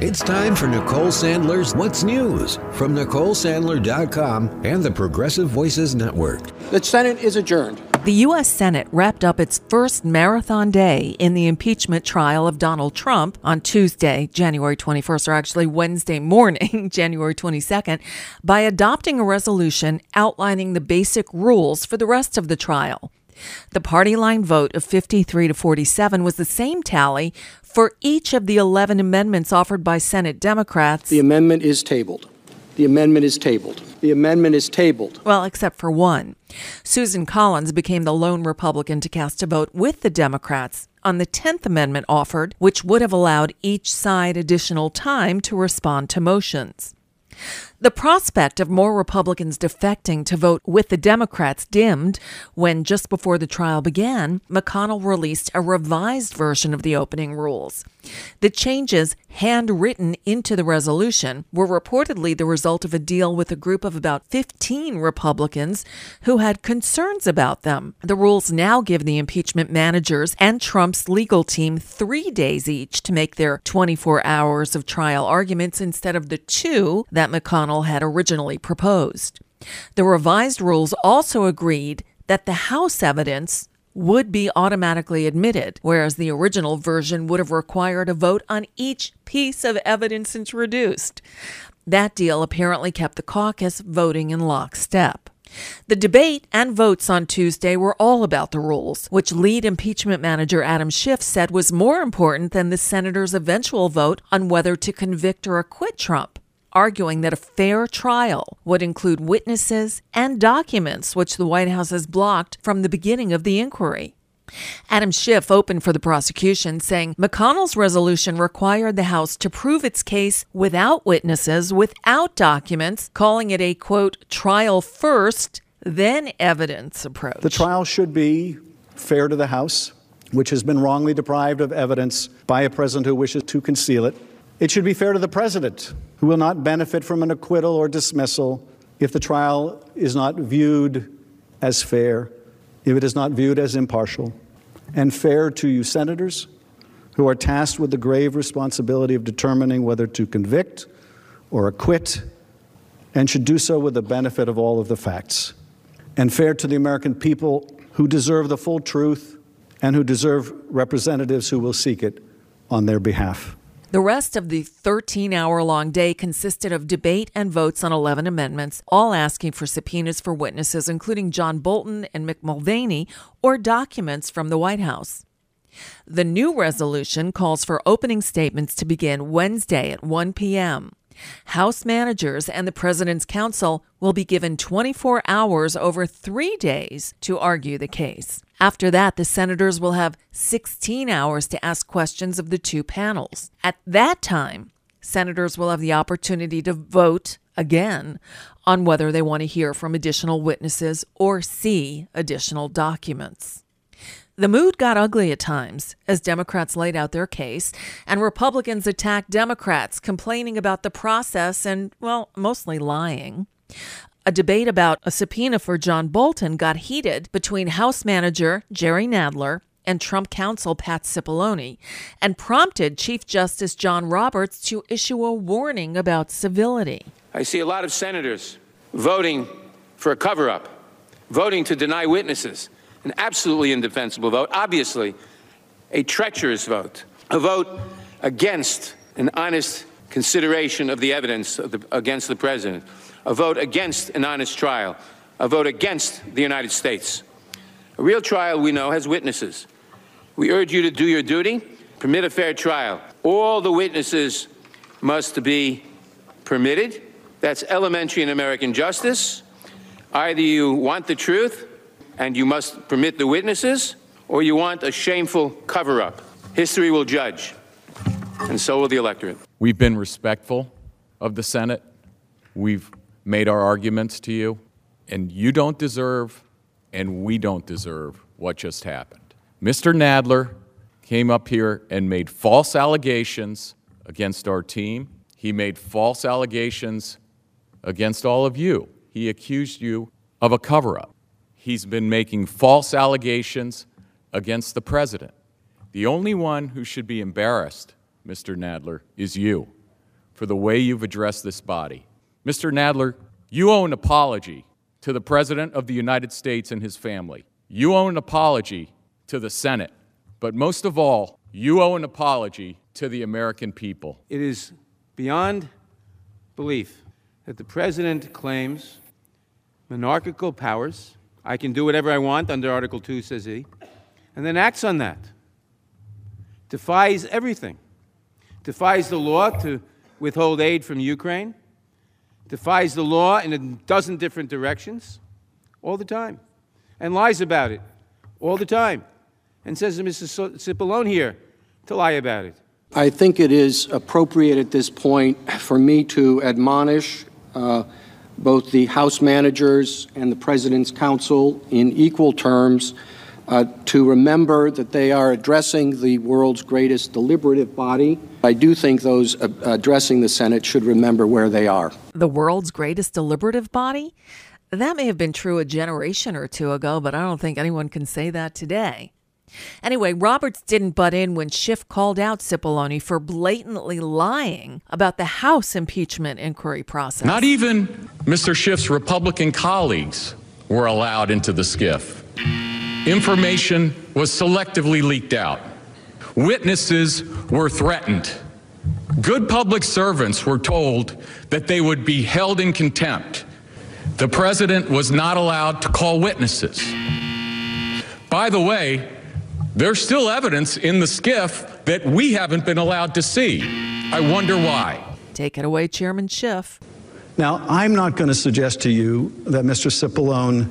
It's time for Nicole Sandler's What's News from NicoleSandler.com and the Progressive Voices Network. The Senate is adjourned. The U.S. Senate wrapped up its first marathon day in the impeachment trial of Donald Trump on Tuesday, January 21st, or actually Wednesday morning, January 22nd, by adopting a resolution outlining the basic rules for the rest of the trial. The party line vote of 53 to 47 was the same tally for each of the 11 amendments offered by Senate Democrats. The amendment is tabled. The amendment is tabled. The amendment is tabled. Well, except for one. Susan Collins became the lone Republican to cast a vote with the Democrats on the 10th Amendment offered, which would have allowed each side additional time to respond to motions. The prospect of more Republicans defecting to vote with the Democrats dimmed when, just before the trial began, McConnell released a revised version of the opening rules. The changes, handwritten into the resolution, were reportedly the result of a deal with a group of about 15 Republicans who had concerns about them. The rules now give the impeachment managers and Trump's legal team three days each to make their 24 hours of trial arguments instead of the two that McConnell McConnell had originally proposed. The revised rules also agreed that the House evidence would be automatically admitted, whereas the original version would have required a vote on each piece of evidence introduced. That deal apparently kept the caucus voting in lockstep. The debate and votes on Tuesday were all about the rules, which lead impeachment manager Adam Schiff said was more important than the senators' eventual vote on whether to convict or acquit Trump arguing that a fair trial would include witnesses and documents which the White House has blocked from the beginning of the inquiry. Adam Schiff opened for the prosecution, saying McConnell's resolution required the House to prove its case without witnesses, without documents, calling it a quote, trial first, then evidence approach. The trial should be fair to the House, which has been wrongly deprived of evidence by a president who wishes to conceal it. It should be fair to the president, who will not benefit from an acquittal or dismissal if the trial is not viewed as fair, if it is not viewed as impartial, and fair to you senators who are tasked with the grave responsibility of determining whether to convict or acquit, and should do so with the benefit of all of the facts, and fair to the American people who deserve the full truth and who deserve representatives who will seek it on their behalf. The rest of the 13 hour long day consisted of debate and votes on 11 amendments, all asking for subpoenas for witnesses, including John Bolton and Mick Mulvaney, or documents from the White House. The new resolution calls for opening statements to begin Wednesday at 1 p.m. House managers and the President's counsel will be given 24 hours over three days to argue the case. After that, the senators will have 16 hours to ask questions of the two panels. At that time, senators will have the opportunity to vote again on whether they want to hear from additional witnesses or see additional documents. The mood got ugly at times as Democrats laid out their case, and Republicans attacked Democrats, complaining about the process and, well, mostly lying. A debate about a subpoena for John Bolton got heated between House manager Jerry Nadler and Trump counsel Pat Cipollone and prompted Chief Justice John Roberts to issue a warning about civility. I see a lot of senators voting for a cover up, voting to deny witnesses an absolutely indefensible vote, obviously a treacherous vote, a vote against an honest consideration of the evidence of the, against the president, a vote against an honest trial, a vote against the United States. A real trial, we know, has witnesses. We urge you to do your duty, permit a fair trial. All the witnesses must be permitted. That's elementary in American justice. Either you want the truth and you must permit the witnesses, or you want a shameful cover up. History will judge, and so will the electorate. We've been respectful of the Senate. We've made our arguments to you, and you don't deserve, and we don't deserve what just happened. Mr. Nadler came up here and made false allegations against our team. He made false allegations against all of you. He accused you of a cover up he's been making false allegations against the president. The only one who should be embarrassed, Mr. Nadler, is you for the way you've addressed this body. Mr. Nadler, you owe an apology to the President of the United States and his family. You owe an apology to the Senate. But most of all, you owe an apology to the American people. It is beyond belief that the president claims monarchical powers. I can do whatever I want under Article 2, says he, and then acts on that. Defies everything. Defies the law to withhold aid from Ukraine. Defies the law in a dozen different directions all the time. And lies about it all the time. And says to Mrs. Cipollone here to lie about it. I think it is appropriate at this point for me to admonish uh, both the House managers and the President's counsel in equal terms uh, to remember that they are addressing the world's greatest deliberative body. I do think those uh, addressing the Senate should remember where they are. The world's greatest deliberative body? That may have been true a generation or two ago, but I don't think anyone can say that today. Anyway, Roberts didn't butt in when Schiff called out Cipollone for blatantly lying about the House impeachment inquiry process. Not even Mr. Schiff's Republican colleagues were allowed into the SCIF. Information was selectively leaked out. Witnesses were threatened. Good public servants were told that they would be held in contempt. The president was not allowed to call witnesses. By the way, there's still evidence in the SCIF that we haven't been allowed to see. I wonder why. Take it away, Chairman Schiff. Now, I'm not going to suggest to you that Mr. Cipollone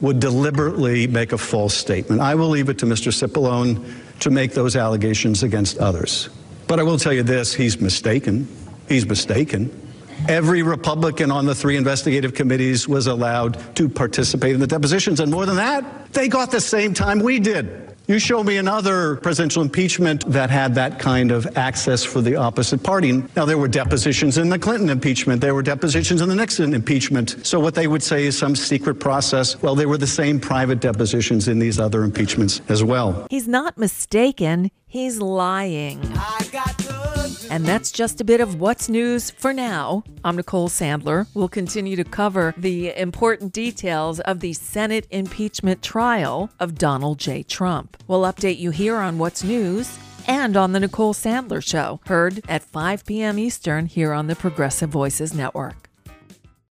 would deliberately make a false statement. I will leave it to Mr. Cipollone to make those allegations against others. But I will tell you this he's mistaken. He's mistaken. Every Republican on the three investigative committees was allowed to participate in the depositions. And more than that, they got the same time we did. You show me another presidential impeachment that had that kind of access for the opposite party. Now, there were depositions in the Clinton impeachment, there were depositions in the Nixon impeachment. So, what they would say is some secret process. Well, there were the same private depositions in these other impeachments as well. He's not mistaken, he's lying. And that's just a bit of what's news for now. I'm Nicole Sandler. We'll continue to cover the important details of the Senate impeachment trial of Donald J. Trump. We'll update you here on what's news and on The Nicole Sandler Show, heard at 5 p.m. Eastern here on the Progressive Voices Network.